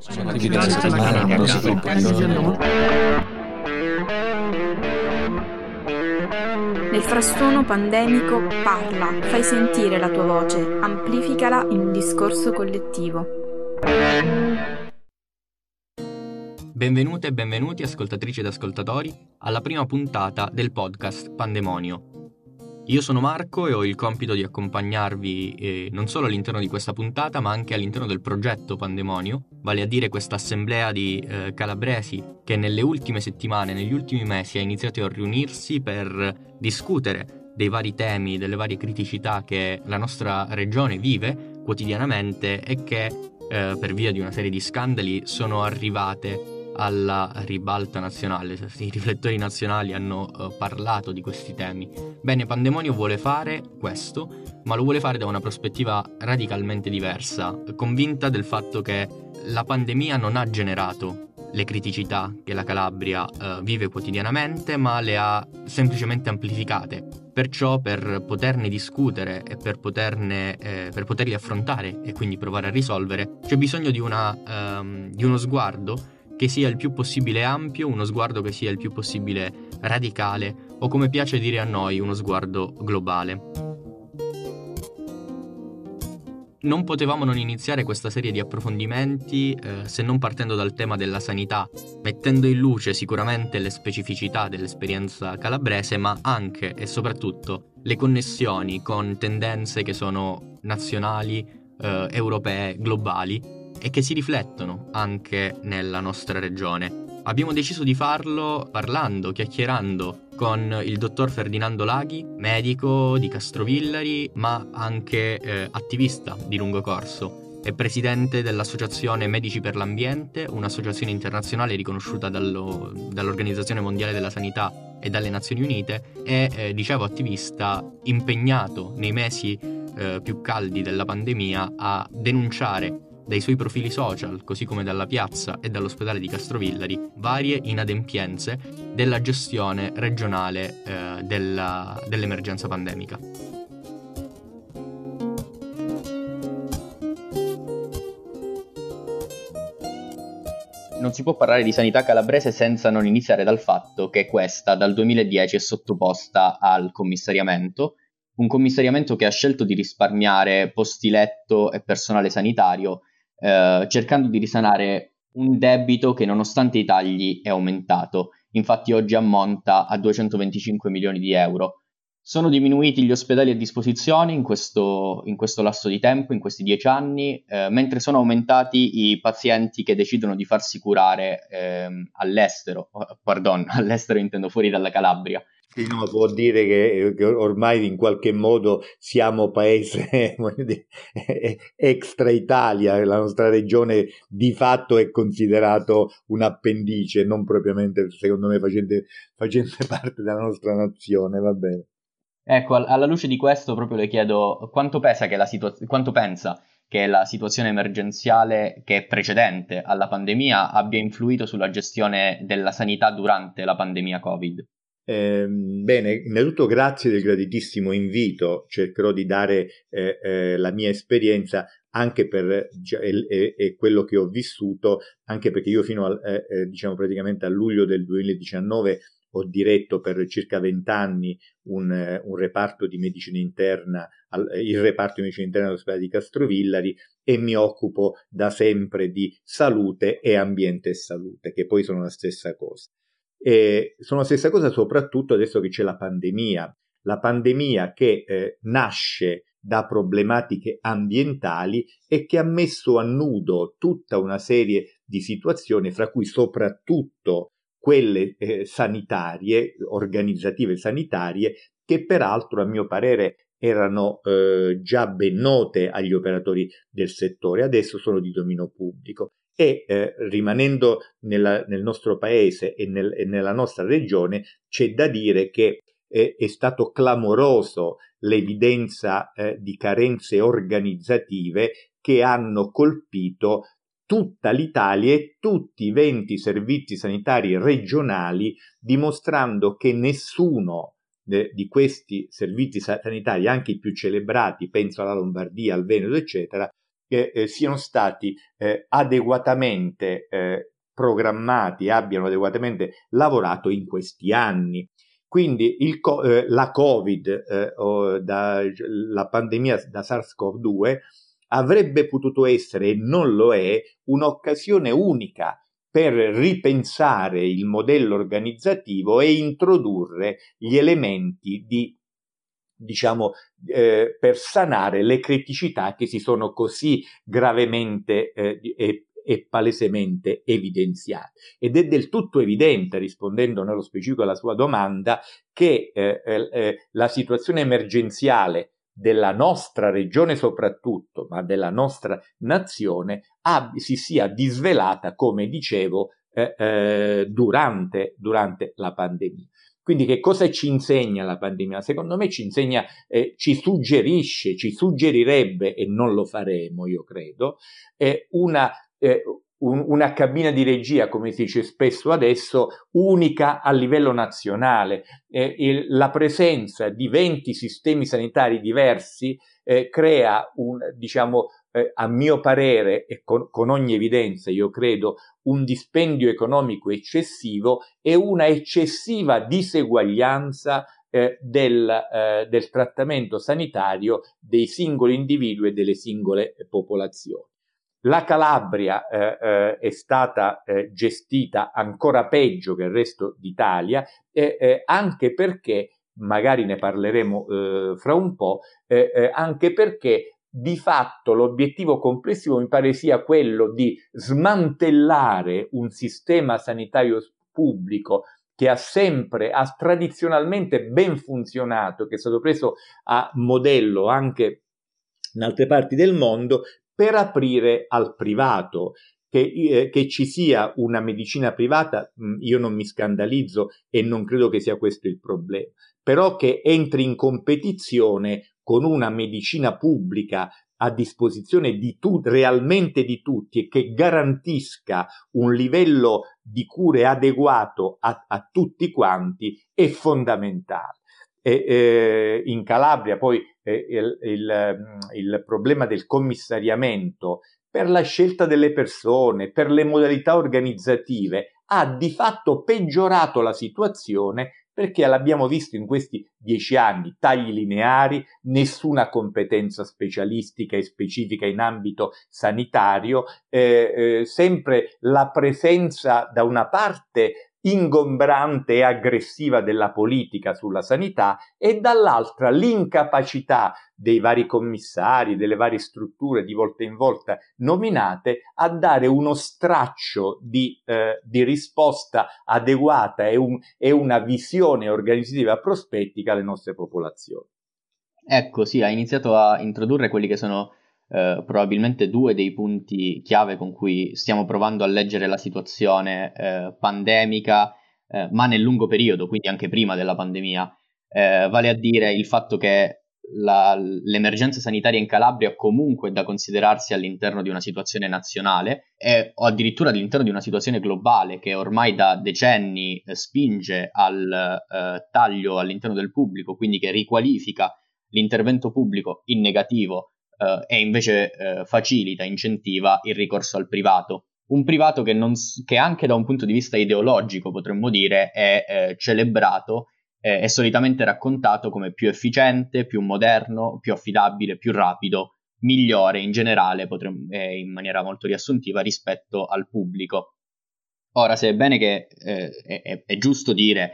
Sono tipi della settimana, non si fa Nel frastuono pandemico parla, fai sentire la tua voce, amplificala in un discorso collettivo. Benvenute e benvenuti ascoltatrici ed ascoltatori alla prima puntata del podcast Pandemonio. Io sono Marco e ho il compito di accompagnarvi eh, non solo all'interno di questa puntata ma anche all'interno del progetto Pandemonio, vale a dire questa assemblea di eh, calabresi che nelle ultime settimane, negli ultimi mesi ha iniziato a riunirsi per discutere dei vari temi, delle varie criticità che la nostra regione vive quotidianamente e che eh, per via di una serie di scandali sono arrivate alla ribalta nazionale, i riflettori nazionali hanno uh, parlato di questi temi. Bene, Pandemonio vuole fare questo, ma lo vuole fare da una prospettiva radicalmente diversa, convinta del fatto che la pandemia non ha generato le criticità che la Calabria uh, vive quotidianamente, ma le ha semplicemente amplificate. Perciò per poterne discutere e per, poterne, eh, per poterli affrontare e quindi provare a risolvere, c'è bisogno di, una, um, di uno sguardo che sia il più possibile ampio, uno sguardo che sia il più possibile radicale o come piace dire a noi uno sguardo globale. Non potevamo non iniziare questa serie di approfondimenti eh, se non partendo dal tema della sanità, mettendo in luce sicuramente le specificità dell'esperienza calabrese, ma anche e soprattutto le connessioni con tendenze che sono nazionali, eh, europee, globali e che si riflettono anche nella nostra regione. Abbiamo deciso di farlo parlando, chiacchierando con il dottor Ferdinando Laghi, medico di Castrovillari, ma anche eh, attivista di lungo corso. È presidente dell'Associazione Medici per l'Ambiente, un'associazione internazionale riconosciuta dallo, dall'Organizzazione Mondiale della Sanità e dalle Nazioni Unite e, eh, dicevo, attivista impegnato nei mesi eh, più caldi della pandemia a denunciare dai suoi profili social, così come dalla piazza e dall'ospedale di Castrovillari, varie inadempienze della gestione regionale eh, della, dell'emergenza pandemica. Non si può parlare di sanità calabrese senza non iniziare dal fatto che questa dal 2010 è sottoposta al commissariamento, un commissariamento che ha scelto di risparmiare posti letto e personale sanitario eh, cercando di risanare un debito che nonostante i tagli è aumentato, infatti oggi ammonta a 225 milioni di euro. Sono diminuiti gli ospedali a disposizione in questo, in questo lasso di tempo, in questi dieci anni, eh, mentre sono aumentati i pazienti che decidono di farsi curare eh, all'estero, pardon, all'estero intendo fuori dalla Calabria. Sì, no, può dire che, che, ormai in qualche modo siamo paese dire, extra Italia, la nostra regione di fatto è considerato un appendice, non propriamente, secondo me, facente, facente parte della nostra nazione, va bene. Ecco, alla luce di questo proprio le chiedo quanto, che situa- quanto pensa che la situazione emergenziale che è precedente alla pandemia abbia influito sulla gestione della sanità durante la pandemia Covid. Eh, bene, innanzitutto grazie del graditissimo invito, cercherò di dare eh, eh, la mia esperienza anche per e, quello che ho vissuto, anche perché io fino a eh, eh, diciamo praticamente a luglio del 2019 ho diretto per circa vent'anni un, un, reparto di medicina interna, il reparto di medicina interna dell'ospedale di Castrovillari e mi occupo da sempre di salute e ambiente e salute, che poi sono la stessa cosa. E sono la stessa cosa soprattutto adesso che c'è la pandemia. La pandemia che eh, nasce da problematiche ambientali e che ha messo a nudo tutta una serie di situazioni, fra cui soprattutto quelle eh, sanitarie, organizzative sanitarie, che peraltro a mio parere erano eh, già ben note agli operatori del settore, adesso sono di dominio pubblico e eh, rimanendo nella, nel nostro paese e, nel, e, nella nostra regione c'è da dire che eh, è stato clamoroso l'evidenza eh, di carenze organizzative che hanno colpito tutta l'Italia e tutti i 20 servizi sanitari regionali, dimostrando che nessuno di questi servizi sanitari, anche i più celebrati, penso alla Lombardia, al Veneto, eccetera, eh, eh, siano stati eh, adeguatamente eh, programmati, abbiano adeguatamente lavorato in questi anni. Quindi il, eh, la Covid, o da, la pandemia da SARS-CoV-2 avrebbe potuto essere, e non lo è, un'occasione unica per ripensare il modello organizzativo e introdurre gli elementi di diciamo, eh, per sanare le criticità che si sono così gravemente eh, e, e, palesemente evidenziate. Ed è del tutto evidente, rispondendo nello specifico alla sua domanda, che eh, eh, eh la situazione emergenziale della nostra regione soprattutto, ma della nostra nazione, ab- si sia disvelata, come dicevo, eh, eh, durante, durante, la pandemia. Quindi che cosa ci insegna la pandemia? Secondo me ci insegna, eh, ci suggerisce, ci suggerirebbe, e non lo faremo, io credo, eh, una, eh, un, una cabina di regia, come si dice spesso adesso, unica a livello nazionale. Eh, il, la presenza di 20 sistemi sanitari diversi eh, crea un, diciamo, eh, a mio parere e con, con, ogni evidenza, io credo, un dispendio economico eccessivo e una eccessiva diseguaglianza eh, del, eh, del, trattamento sanitario dei singoli individui e delle singole popolazioni. La Calabria eh, eh, è stata eh, gestita ancora peggio che il resto d'Italia, eh, anche perché, magari ne parleremo eh, fra un po', eh, anche perché di fatto l'obiettivo complessivo mi pare sia quello di smantellare un sistema sanitario pubblico che ha sempre, ha tradizionalmente ben funzionato, che è stato preso a modello anche in altre parti del mondo, per aprire al privato. Che, eh, che, ci sia una medicina privata, mh, io non mi scandalizzo e non credo che sia questo il problema, però che entri in competizione con una medicina pubblica a disposizione di tutti, realmente di tutti e che garantisca un livello di cure adeguato a, a tutti quanti è fondamentale. E, eh, in Calabria poi eh, il, il, il problema del commissariamento per la scelta delle persone, per le modalità organizzative, ha di fatto peggiorato la situazione perché l'abbiamo visto in questi dieci anni, tagli lineari, nessuna competenza specialistica e specifica in ambito sanitario, eh, eh, sempre la presenza da una parte ingombrante e aggressiva della politica sulla sanità e dall'altra l'incapacità dei vari commissari, delle varie strutture di volta in volta nominate a dare uno straccio di, eh, di risposta adeguata e, un, e una visione organizzativa prospettica alle nostre popolazioni. Ecco, sì, ha iniziato a introdurre quelli che sono eh, probabilmente due dei punti chiave con cui stiamo provando a leggere la situazione eh, pandemica, eh, ma nel lungo periodo, quindi anche prima della pandemia, eh, vale a dire il fatto che la, l'emergenza sanitaria in Calabria comunque da considerarsi all'interno di una situazione nazionale e, o addirittura all'interno di una situazione globale che ormai da decenni eh, spinge al eh, taglio all'interno del pubblico, quindi che riqualifica l'intervento pubblico in negativo eh, e invece eh, facilita, incentiva il ricorso al privato. Un privato che, non, che, anche da un punto di vista ideologico, potremmo dire, è eh, celebrato e solitamente raccontato come più efficiente, più moderno, più affidabile, più rapido, migliore in generale, potremmo, in maniera molto riassuntiva, rispetto al pubblico. Ora, se è bene che eh, è, è, giusto dire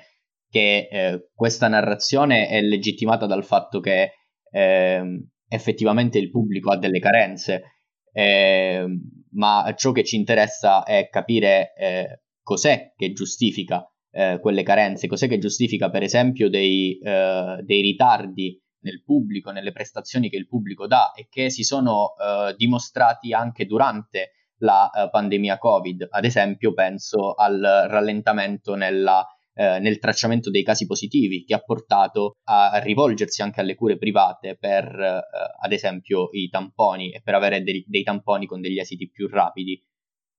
che eh, questa narrazione è legittimata dal fatto che eh, effettivamente il pubblico ha delle carenze, eh, ma ciò che ci interessa è capire eh, cos'è che giustifica eh, quelle carenze, cos'è che giustifica per esempio dei, eh, dei, ritardi nel pubblico, nelle prestazioni che il pubblico dà e che si sono eh, dimostrati anche durante la eh, pandemia Covid. Ad esempio penso al rallentamento nella eh, nel tracciamento dei casi positivi, che ha portato a rivolgersi anche alle cure private per, eh, ad esempio, i tamponi e per avere dei, dei tamponi con degli esiti più rapidi.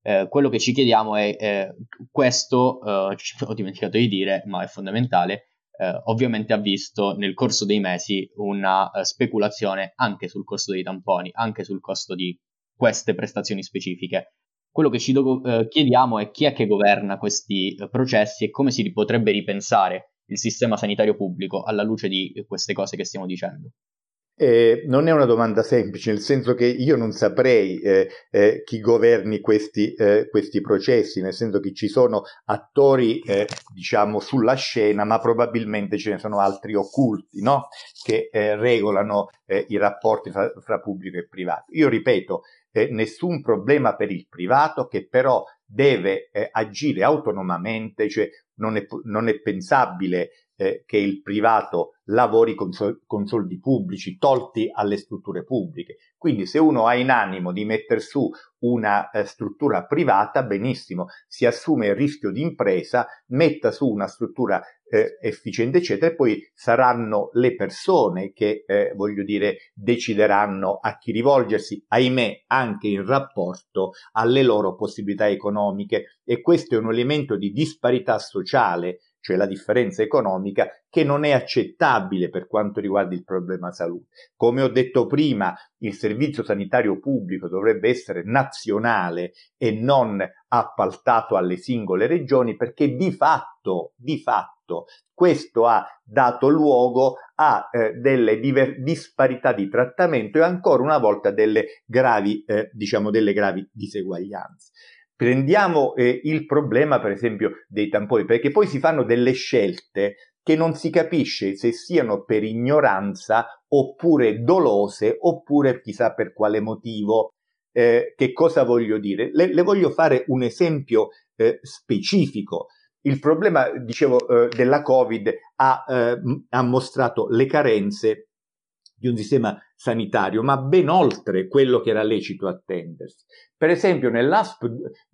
Eh, quello che ci chiediamo è eh, questo, eh, ho dimenticato di dire, ma è fondamentale, eh, ovviamente ha visto nel corso dei mesi una speculazione anche sul costo dei tamponi, anche sul costo di queste prestazioni specifiche. Quello che ci do- eh, chiediamo è chi è che governa questi eh, processi e come si potrebbe ripensare il sistema sanitario pubblico alla luce di queste cose che stiamo dicendo. Eh, non è una domanda semplice, nel senso che io non saprei eh, eh, chi governi questi, eh, questi, processi, nel senso che ci sono attori, eh, diciamo, sulla scena, ma probabilmente ce ne sono altri occulti, no? Che eh, regolano i rapporti fra, fra, pubblico e privato. Io ripeto, nessun problema per il privato che però deve agire autonomamente, cioè non è, non è pensabile eh, che il privato lavori con, sol- con, soldi pubblici tolti alle strutture pubbliche. Quindi se uno ha in animo di mettere su una eh, struttura privata, benissimo, si assume il rischio di impresa, metta su una struttura eh, efficiente, eccetera, e poi saranno le persone che, eh, voglio dire, decideranno a chi rivolgersi, ahimè, anche in rapporto alle loro possibilità economiche. E questo è un elemento di disparità sociale cioè la differenza economica, che non è accettabile per quanto riguarda il problema salute. Come ho detto prima, il servizio sanitario pubblico dovrebbe essere nazionale e non appaltato alle singole regioni perché di fatto, di fatto questo ha dato luogo a eh, delle diver- disparità di trattamento e ancora una volta delle gravi, eh, diciamo, delle gravi diseguaglianze. Prendiamo eh, il problema, per esempio, dei tamponi, perché poi si fanno delle scelte che non si capisce se siano per ignoranza oppure dolose oppure chissà per quale motivo. Eh, che cosa voglio dire? Le, le voglio fare un esempio eh, specifico. Il problema, dicevo, eh, della Covid ha, eh, ha mostrato le carenze di un sistema sanitario, ma ben oltre quello che era lecito attendersi. Per esempio, nell'ASP,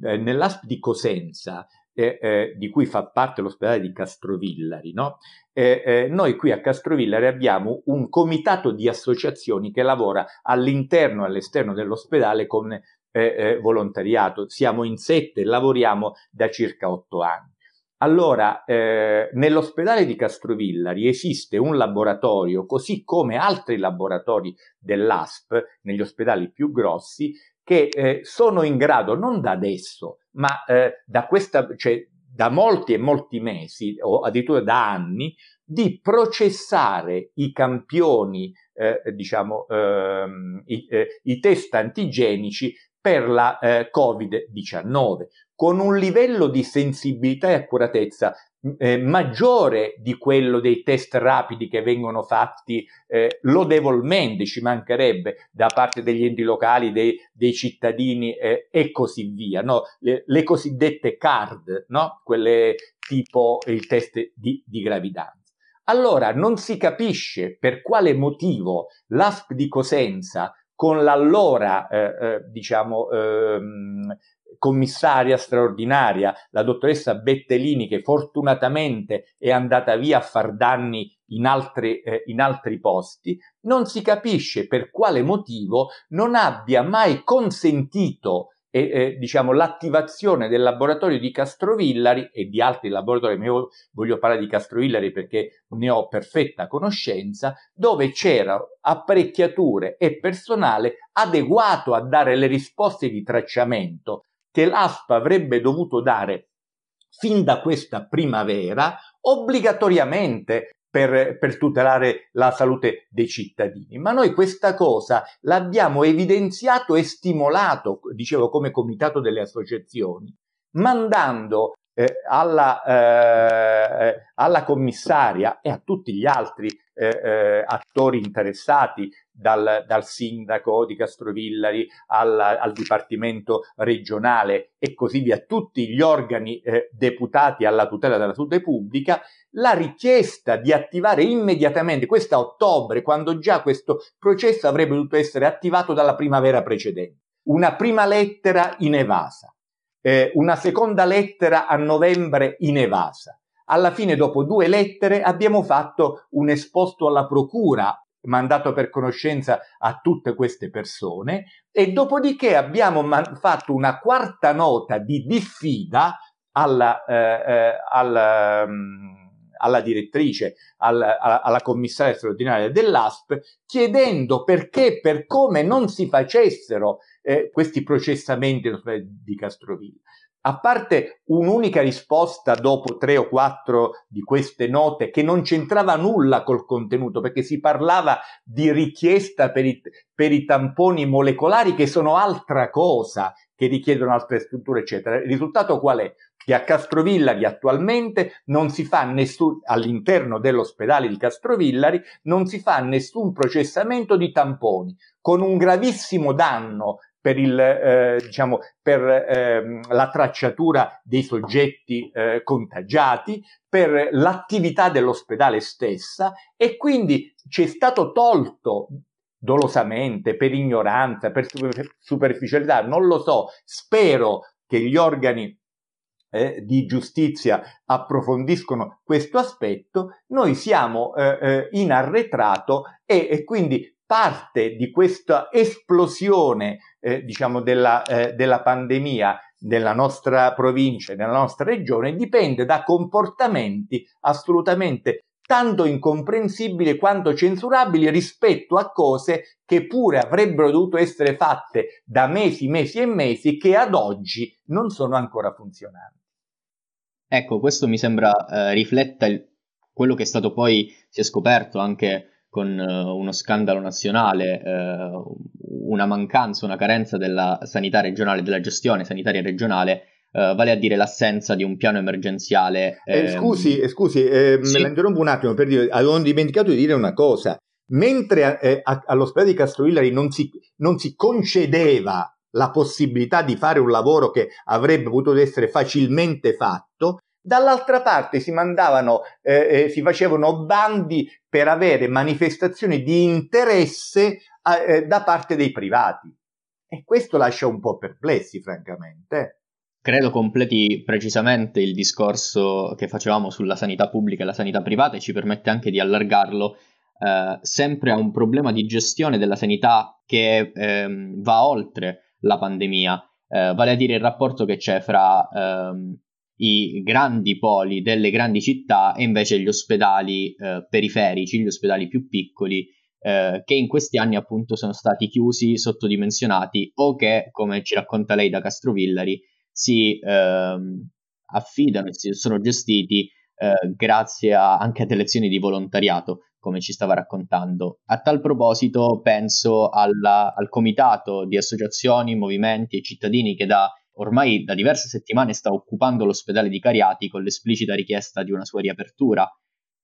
eh, nell'ASP di Cosenza, eh, eh, di cui fa parte l'ospedale di Castrovillari, no? Eh, eh, noi qui a Castrovillari abbiamo un comitato di associazioni che lavora all'interno e all'esterno dell'ospedale con eh, volontariato. Siamo in sette lavoriamo da circa otto anni. Allora, eh, nell'ospedale di Castrovillari esiste un laboratorio, così come altri laboratori dell'ASP, negli ospedali più grossi, che eh, sono in grado, non da adesso, ma eh, da, questa, cioè, da molti e molti mesi, o addirittura da anni, di processare i campioni, eh, diciamo, ehm, i, eh, i, test antigenici per la eh, Covid-19 con un livello di sensibilità e accuratezza eh, maggiore di quello dei test rapidi che vengono fatti eh, lodevolmente, ci mancherebbe, da parte degli enti locali, dei, dei cittadini eh, e così via, no? le, le, cosiddette card, no? quelle tipo il test di, di gravidanza. Allora non si capisce per quale motivo l'ASP di Cosenza con l'allora, eh, eh, diciamo, ehm, commissaria straordinaria, la dottoressa Bettellini, che fortunatamente è andata via a far danni in altri, eh, in altri posti, non si capisce per quale motivo non abbia mai consentito e, eh, diciamo, l'attivazione del laboratorio di Castrovillari e di altri laboratori, ma io voglio parlare di Castrovillari perché ne ho perfetta conoscenza, dove c'erano apparecchiature e personale adeguato a dare le risposte di tracciamento che l'ASP avrebbe dovuto dare fin da questa primavera obbligatoriamente per, per, tutelare la salute dei cittadini. Ma noi questa cosa l'abbiamo evidenziato e stimolato, dicevo, come comitato delle associazioni, mandando eh, alla, eh, alla, commissaria e a tutti gli altri eh, eh attori interessati dal, dal sindaco di Castrovillari al, al, Dipartimento regionale e così via, tutti gli organi eh, deputati alla tutela della salute pubblica, la richiesta di attivare immediatamente, questa a ottobre, quando già questo processo avrebbe dovuto essere attivato dalla primavera precedente. Una prima lettera inevasa, eh, una seconda lettera a novembre inevasa. Alla fine, dopo due lettere, abbiamo fatto un esposto alla procura mandato per conoscenza a tutte queste persone e dopodiché abbiamo man- fatto una quarta nota di diffida alla, eh, eh, alla, um, alla direttrice, alla, alla commissaria straordinaria dell'ASP, chiedendo perché, per come non si facessero eh, questi processamenti di Castrovilla. A parte un'unica risposta dopo tre o quattro di queste note che non c'entrava nulla col contenuto, perché si parlava di richiesta per i, per i tamponi molecolari che sono altra cosa, che richiedono altre strutture, eccetera. Il risultato qual è? Che a Castrovillari attualmente non si fa nessun, all'interno dell'ospedale di Castrovillari, non si fa nessun processamento di tamponi, con un gravissimo danno per, il, eh, diciamo, per eh, la tracciatura dei soggetti eh, contagiati, per l'attività dell'ospedale stessa e quindi ci è stato tolto dolosamente, per ignoranza, per superficialità, non lo so, spero che gli organi eh, di giustizia approfondiscono questo aspetto, noi siamo eh, eh, in arretrato e, e, quindi parte di questa esplosione, eh, diciamo, della, eh, della pandemia nella nostra provincia, nella nostra regione, dipende da comportamenti assolutamente tanto incomprensibili quanto censurabili rispetto a cose che pure avrebbero dovuto essere fatte da mesi, mesi e mesi che ad oggi non sono ancora funzionanti. Ecco, questo mi sembra eh, rifletta il, quello che è stato poi, si è scoperto anche con uh, uno scandalo nazionale, uh, una mancanza, una carenza della sanità regionale, della gestione sanitaria regionale, uh, vale a dire l'assenza di un piano emergenziale. Eh, ehm... scusi, eh, scusi eh, sì. me la interrompo un attimo per dire, avevo dimenticato di dire una cosa. Mentre eh, a, all'ospedale di Castrovillari non si, non si concedeva la possibilità di fare un lavoro che avrebbe potuto essere facilmente fatto, Dall'altra parte si mandavano, eh, eh, si facevano bandi per avere manifestazioni di interesse eh, da parte dei privati. E questo lascia un po' perplessi, francamente. Credo completi precisamente il discorso che facevamo sulla sanità pubblica e la sanità privata e ci permette anche di allargarlo eh, sempre a un problema di gestione della sanità che ehm, va oltre la pandemia, eh, vale a dire il rapporto che c'è fra ehm, i grandi poli delle grandi città e invece gli ospedali eh, periferici, gli ospedali più piccoli, eh, che in questi anni appunto sono stati chiusi, sottodimensionati o che, come ci racconta lei da Castrovillari, si ehm, affidano e sono gestiti eh, grazie a, anche a delle azioni di volontariato, come ci stava raccontando. A tal proposito penso alla, al comitato di associazioni, movimenti e cittadini che da ormai da diverse settimane sta occupando l'ospedale di Cariati con l'esplicita richiesta di una sua riapertura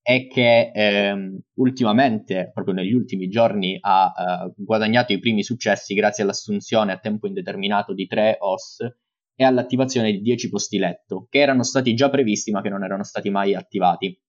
e che ehm, ultimamente, proprio negli ultimi giorni, ha eh, guadagnato i primi successi grazie all'assunzione a tempo indeterminato di tre OS e all'attivazione di 10 posti letto, che erano stati già previsti ma che non erano stati mai attivati.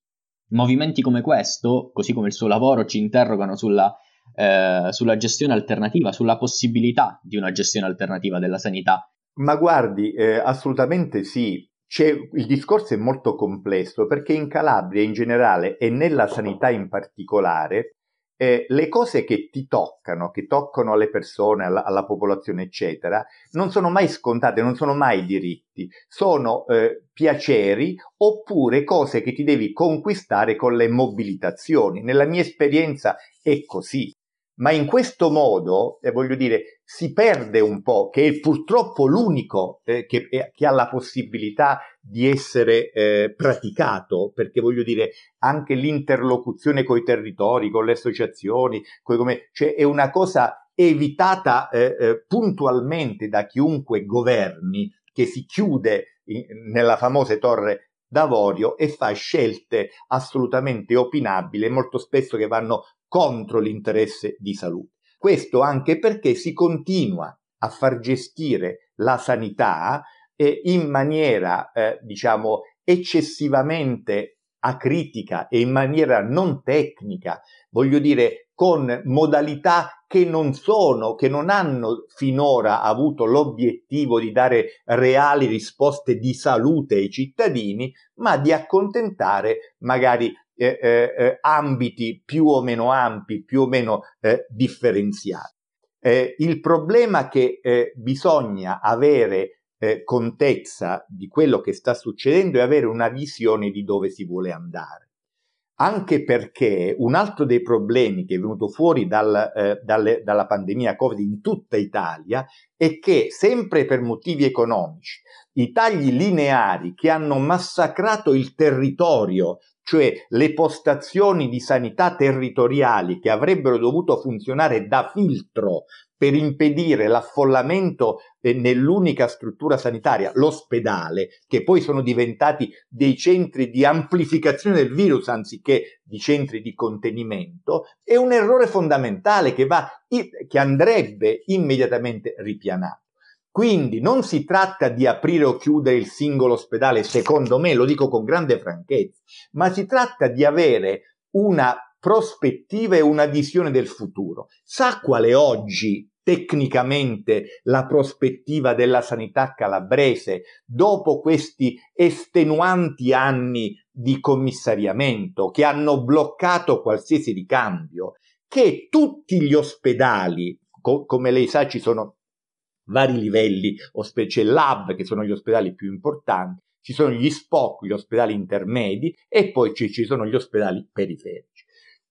Movimenti come questo, così come il suo lavoro, ci interrogano sulla, eh, sulla gestione alternativa, sulla possibilità di una gestione alternativa della sanità ma guardi, eh, assolutamente sì. C'è, il discorso è molto complesso perché in Calabria in generale e nella sanità in particolare eh, le cose che ti toccano, che toccano alle persone, alla, alla, popolazione, eccetera, non sono mai scontate, non sono mai diritti, sono eh, piaceri oppure cose che ti devi conquistare con le mobilitazioni. Nella mia esperienza è così ma in questo modo, eh, voglio dire, si perde un po', che è purtroppo l'unico eh, che, eh, che, ha la possibilità di essere eh, praticato, perché voglio dire, anche l'interlocuzione con i territori, con le associazioni, come, cioè è una cosa evitata eh, eh, puntualmente da chiunque governi, che si chiude in, nella famosa torre d'avorio e fa scelte assolutamente opinabili molto spesso che vanno contro l'interesse di salute. Questo anche perché si continua a far gestire la sanità eh, in maniera, eh, diciamo, eccessivamente acritica e in maniera non tecnica, voglio dire, con modalità che non sono, che non hanno finora avuto l'obiettivo di dare reali risposte di salute ai cittadini, ma di accontentare magari eh, eh, eh, ambiti più o meno ampi, più o meno eh, differenziati. Eh, il problema che eh, bisogna avere contezza di quello che sta succedendo è avere una visione di dove si vuole andare. anche perché un altro dei problemi che è venuto fuori dal, dalle, dalla pandemia Covid in tutta Italia è che sempre per motivi economici i tagli lineari che hanno massacrato il territorio, cioè le postazioni di sanità territoriali che avrebbero dovuto funzionare da filtro per impedire l'affollamento eh, nell'unica struttura sanitaria, l'ospedale, che poi sono diventati dei centri di amplificazione del virus anziché di centri di contenimento, è un errore fondamentale che, va, che andrebbe immediatamente ripianato. Quindi non si tratta di aprire o chiudere il singolo ospedale, secondo me, lo dico con grande franchezza, ma si tratta di avere una prospettiva e una visione del futuro. Sa quale oggi tecnicamente la prospettiva della sanità calabrese dopo questi estenuanti anni di commissariamento che hanno bloccato qualsiasi ricambio, che tutti gli ospedali, co- come lei sa ci sono vari livelli, c'è l'hub che sono gli ospedali più importanti, ci sono gli SPOC, gli ospedali intermedi e poi ci, ci sono gli ospedali periferici.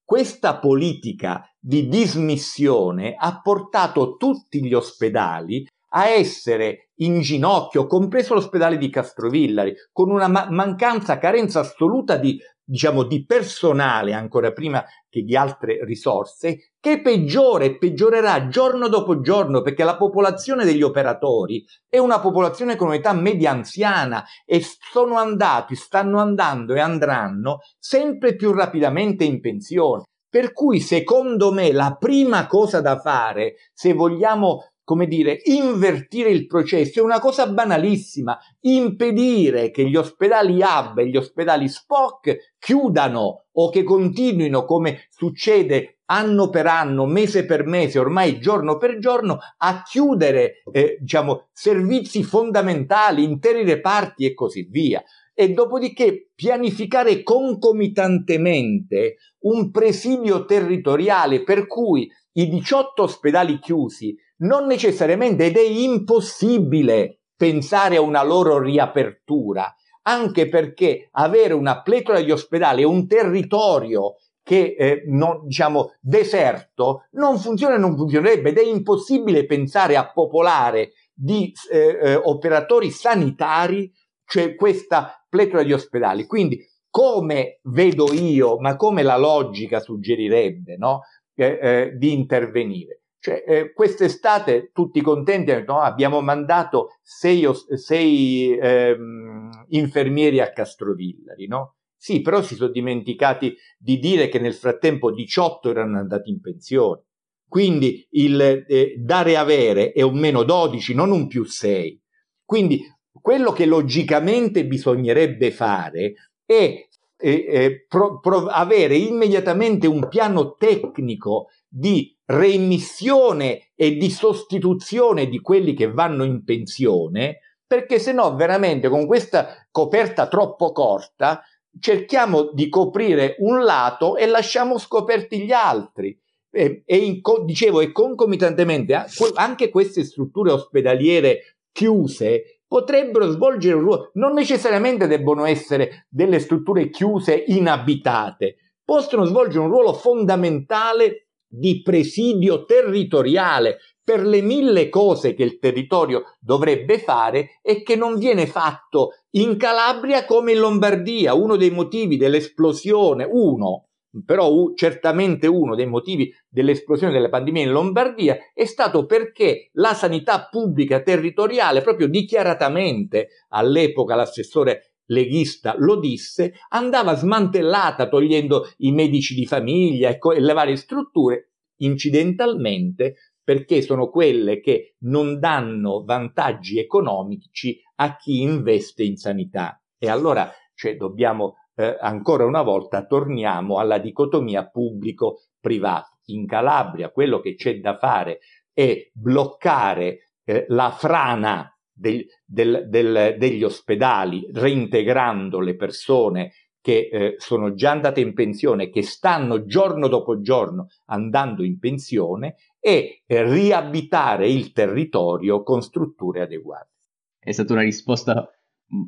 Questa politica di dismissione ha portato tutti gli ospedali a essere in ginocchio, compreso l'ospedale di Castrovillari, con una ma- mancanza, carenza assoluta di diciamo, di personale ancora prima che di altre risorse, che peggiore e peggiorerà giorno dopo giorno perché la popolazione degli operatori è una popolazione con un'età media anziana e sono andati, stanno andando e andranno sempre più rapidamente in pensione. Per cui secondo me la prima cosa da fare se vogliamo come dire, invertire il processo è una cosa banalissima, impedire che gli ospedali hub e gli ospedali SPOC chiudano o che continuino come succede anno per anno, mese per mese, ormai giorno per giorno, a chiudere eh, diciamo, servizi fondamentali, interi reparti e così via. E dopodiché pianificare concomitantemente un presidio territoriale per cui i 18 ospedali chiusi non necessariamente ed è impossibile pensare a una loro riapertura, anche perché avere una pletora di ospedali e un territorio che eh, non, diciamo deserto non funziona e non funzionerebbe ed è impossibile pensare a popolare di eh, eh, operatori sanitari cioè questa pletora di ospedali. Quindi come vedo io, ma come la logica suggerirebbe no? Eh, eh, di intervenire? Cioè, eh, quest'estate tutti contenti, no? abbiamo mandato sei, sei ehm, infermieri a Castrovillari, no? Sì, però si sono dimenticati di dire che nel frattempo 18 erano andati in pensione. Quindi il eh, dare avere è un meno 12, non un più 6. Quindi quello che logicamente bisognerebbe fare è eh, eh, pro, pro, avere immediatamente un piano tecnico di reimmissione e di sostituzione di quelli che vanno in pensione, perché se no veramente con questa coperta troppo corta cerchiamo di coprire un lato e lasciamo scoperti gli altri. E, e in, dicevo, e concomitantemente anche queste strutture ospedaliere chiuse potrebbero svolgere un ruolo, non necessariamente debbono essere delle strutture chiuse inabitate, possono svolgere un ruolo fondamentale di presidio territoriale per le mille cose che il territorio dovrebbe fare e che non viene fatto in Calabria come in Lombardia. Uno dei motivi dell'esplosione, uno, però certamente uno dei motivi dell'esplosione della pandemia in Lombardia è stato perché la sanità pubblica territoriale, proprio dichiaratamente all'epoca l'assessore leghista lo disse, andava smantellata togliendo i medici di famiglia e, le varie strutture, incidentalmente perché sono quelle che non danno vantaggi economici a chi investe in sanità. E allora cioè, dobbiamo eh, ancora una volta torniamo alla dicotomia pubblico-privato. In Calabria quello che c'è da fare è bloccare eh, la frana del, del, del, degli ospedali, reintegrando le persone che eh, sono già andate in pensione, che stanno giorno dopo giorno andando in pensione e eh, riabitare il territorio con strutture adeguate. È stata una risposta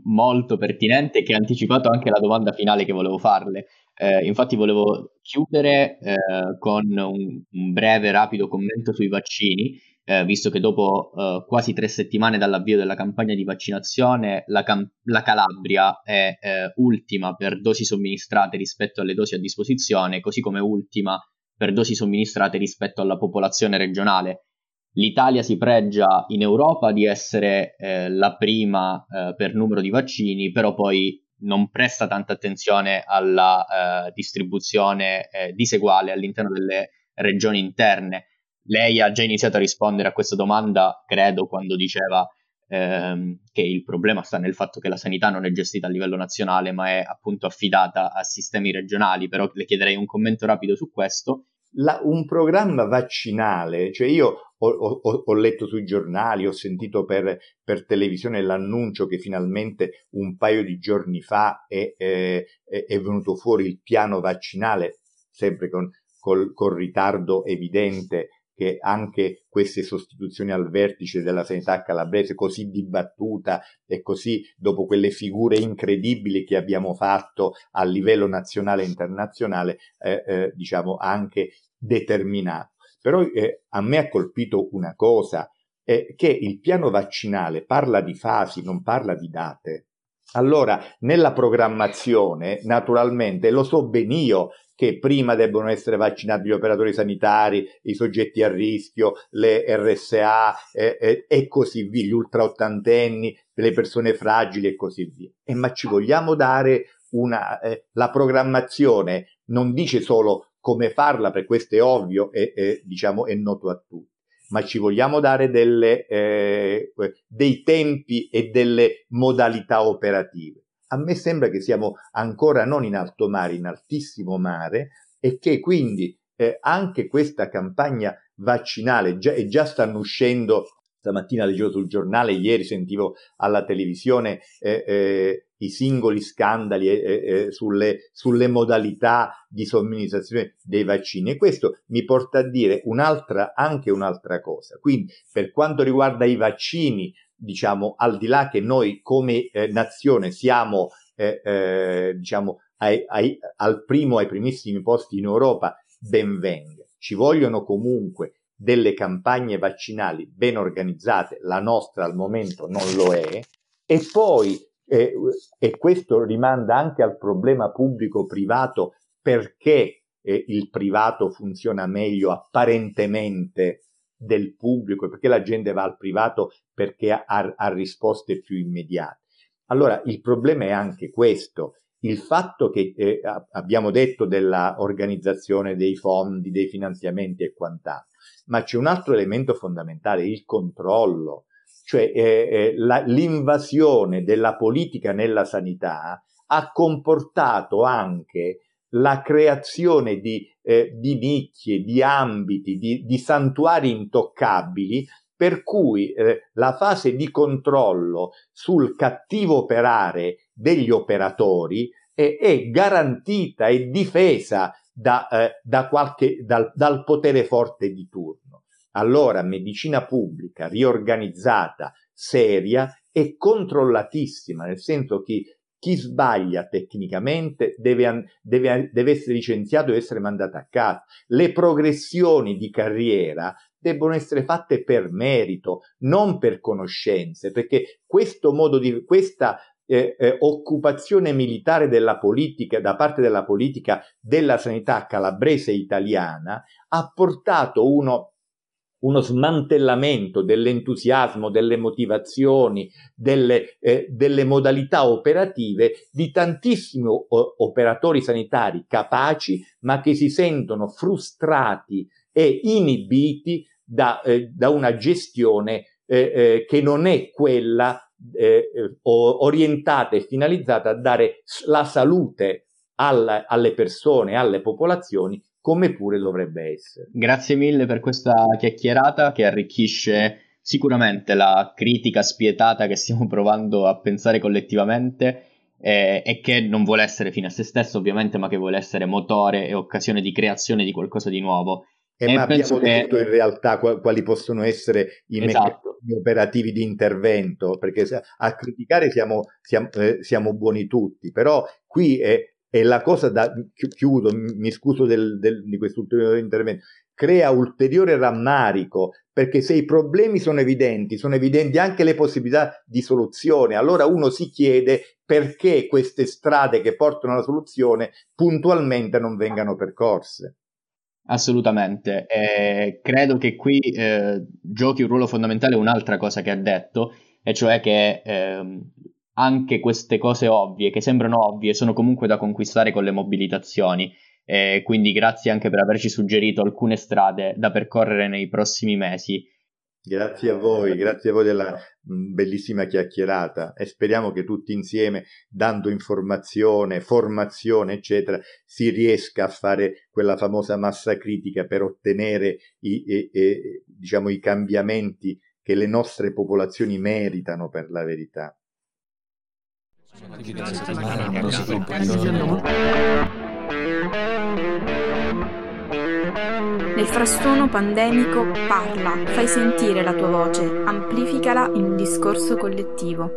molto pertinente che ha anticipato anche la domanda finale che volevo farle. Eh, infatti volevo chiudere eh, con un, un, breve, rapido commento sui vaccini, eh, visto che dopo eh, quasi tre settimane dall'avvio della campagna di vaccinazione la, cam- la Calabria è eh, ultima per dosi somministrate rispetto alle dosi a disposizione, così come ultima per dosi somministrate rispetto alla popolazione regionale. L'Italia si pregia in Europa di essere eh, la prima eh, per numero di vaccini, però poi non presta tanta attenzione alla eh, distribuzione diseguale all'interno delle regioni interne. Lei ha già iniziato a rispondere a questa domanda, credo, quando diceva ehm, che il problema sta nel fatto che la sanità non è gestita a livello nazionale, ma è appunto affidata a sistemi regionali, però le chiederei un commento rapido su questo. La, un programma vaccinale, cioè io ho, ho, ho, letto sui giornali, ho sentito per, per, televisione l'annuncio che finalmente un paio di giorni fa è, è, è venuto fuori il piano vaccinale, sempre con, col, col ritardo evidente che anche queste sostituzioni al vertice della sanità calabrese così dibattuta e così dopo quelle figure incredibili che abbiamo fatto a livello nazionale e internazionale, eh, eh, diciamo anche determinato. Però eh, a me ha colpito una cosa, eh, che il piano vaccinale parla di fasi, non parla di date. Allora, nella programmazione, naturalmente, lo so ben io che prima debbono essere vaccinati gli operatori sanitari, i soggetti a rischio, le RSA eh, eh, e così via, gli ultraottantenni, le persone fragili e così via. E ma ci vogliamo dare una... Eh, la programmazione non dice solo come farla, perché questo è ovvio e diciamo è noto a tutti ma ci vogliamo dare delle, eh, dei tempi e delle modalità operative. A me sembra che siamo ancora non in alto mare, in altissimo mare e che quindi eh, anche questa campagna vaccinale già, e già stanno uscendo stamattina leggevo sul giornale, ieri sentivo alla televisione eh, eh, i singoli scandali eh, eh, eh sulle, sulle, modalità di somministrazione dei vaccini e questo mi porta a dire un'altra, anche un'altra cosa. Quindi per quanto riguarda i vaccini diciamo, al di là che noi come eh, nazione siamo, diciamo, ai, ai, al primo, ai primissimi posti in Europa, ben venga. Ci vogliono comunque delle campagne vaccinali ben organizzate, la nostra al momento non lo è, e poi, eh, e questo rimanda anche al problema pubblico-privato, perché eh, il privato funziona meglio apparentemente del pubblico, perché la gente va al privato perché ha, ha risposte più immediate. Allora il problema è anche questo, il fatto che eh, abbiamo detto dell'organizzazione dei fondi, dei finanziamenti e quant'altro, ma c'è un altro elemento fondamentale, il controllo, cioè eh, eh, la, l'invasione della politica nella sanità ha comportato anche la creazione di, eh, di nicchie, di ambiti, di, di, santuari intoccabili, per cui eh, la fase di controllo sul cattivo operare degli operatori eh, è garantita e difesa da, eh, da qualche, dal, dal potere forte di turno. Allora, medicina pubblica riorganizzata, seria e controllatissima, nel senso che chi sbaglia tecnicamente deve, deve, deve essere licenziato e essere mandato a casa. Le progressioni di carriera debbono essere fatte per merito, non per conoscenze, perché questo modo di, questa eh, eh, occupazione militare della politica, da parte della politica della sanità calabrese italiana, ha portato uno uno smantellamento dell'entusiasmo, delle motivazioni, delle, eh, delle modalità operative di tantissimi o, operatori sanitari capaci, ma che si sentono frustrati e inibiti da, eh, da una gestione eh, eh che non è quella eh, orientata e finalizzata a dare la salute alla, alle persone, alle popolazioni come pure dovrebbe essere. Grazie mille per questa chiacchierata che arricchisce sicuramente la critica spietata che stiamo provando a pensare collettivamente eh, e che non vuole essere fine a se stesso ovviamente ma che vuole essere motore e occasione di creazione di qualcosa di nuovo E, e ma abbiamo detto che... in realtà quali possono essere i esatto. meccanismi operativi di intervento, perché a criticare siamo, siamo, eh, siamo buoni tutti, però qui è, è, la cosa da chiudo, mi scuso del, del, di quest'ultimo intervento, crea ulteriore rammarico, perché se i problemi sono evidenti, sono evidenti anche le possibilità di soluzione, allora uno si chiede perché queste strade che portano alla soluzione puntualmente non vengano percorse. Assolutamente, eh, credo che qui eh, giochi un ruolo fondamentale un'altra cosa che ha detto, e cioè che eh, anche queste cose ovvie, che sembrano ovvie, sono comunque da conquistare con le mobilitazioni. E quindi grazie anche per averci suggerito alcune strade da percorrere nei prossimi mesi Grazie a voi, grazie a voi della mm, bellissima chiacchierata e speriamo che tutti insieme, dando informazione, formazione, eccetera, si riesca a fare quella famosa massa critica per ottenere i, i, i, diciamo, i cambiamenti che le nostre popolazioni meritano per la verità. Nel frastuono pandemico parla, fai sentire la tua voce, amplificala in un discorso collettivo.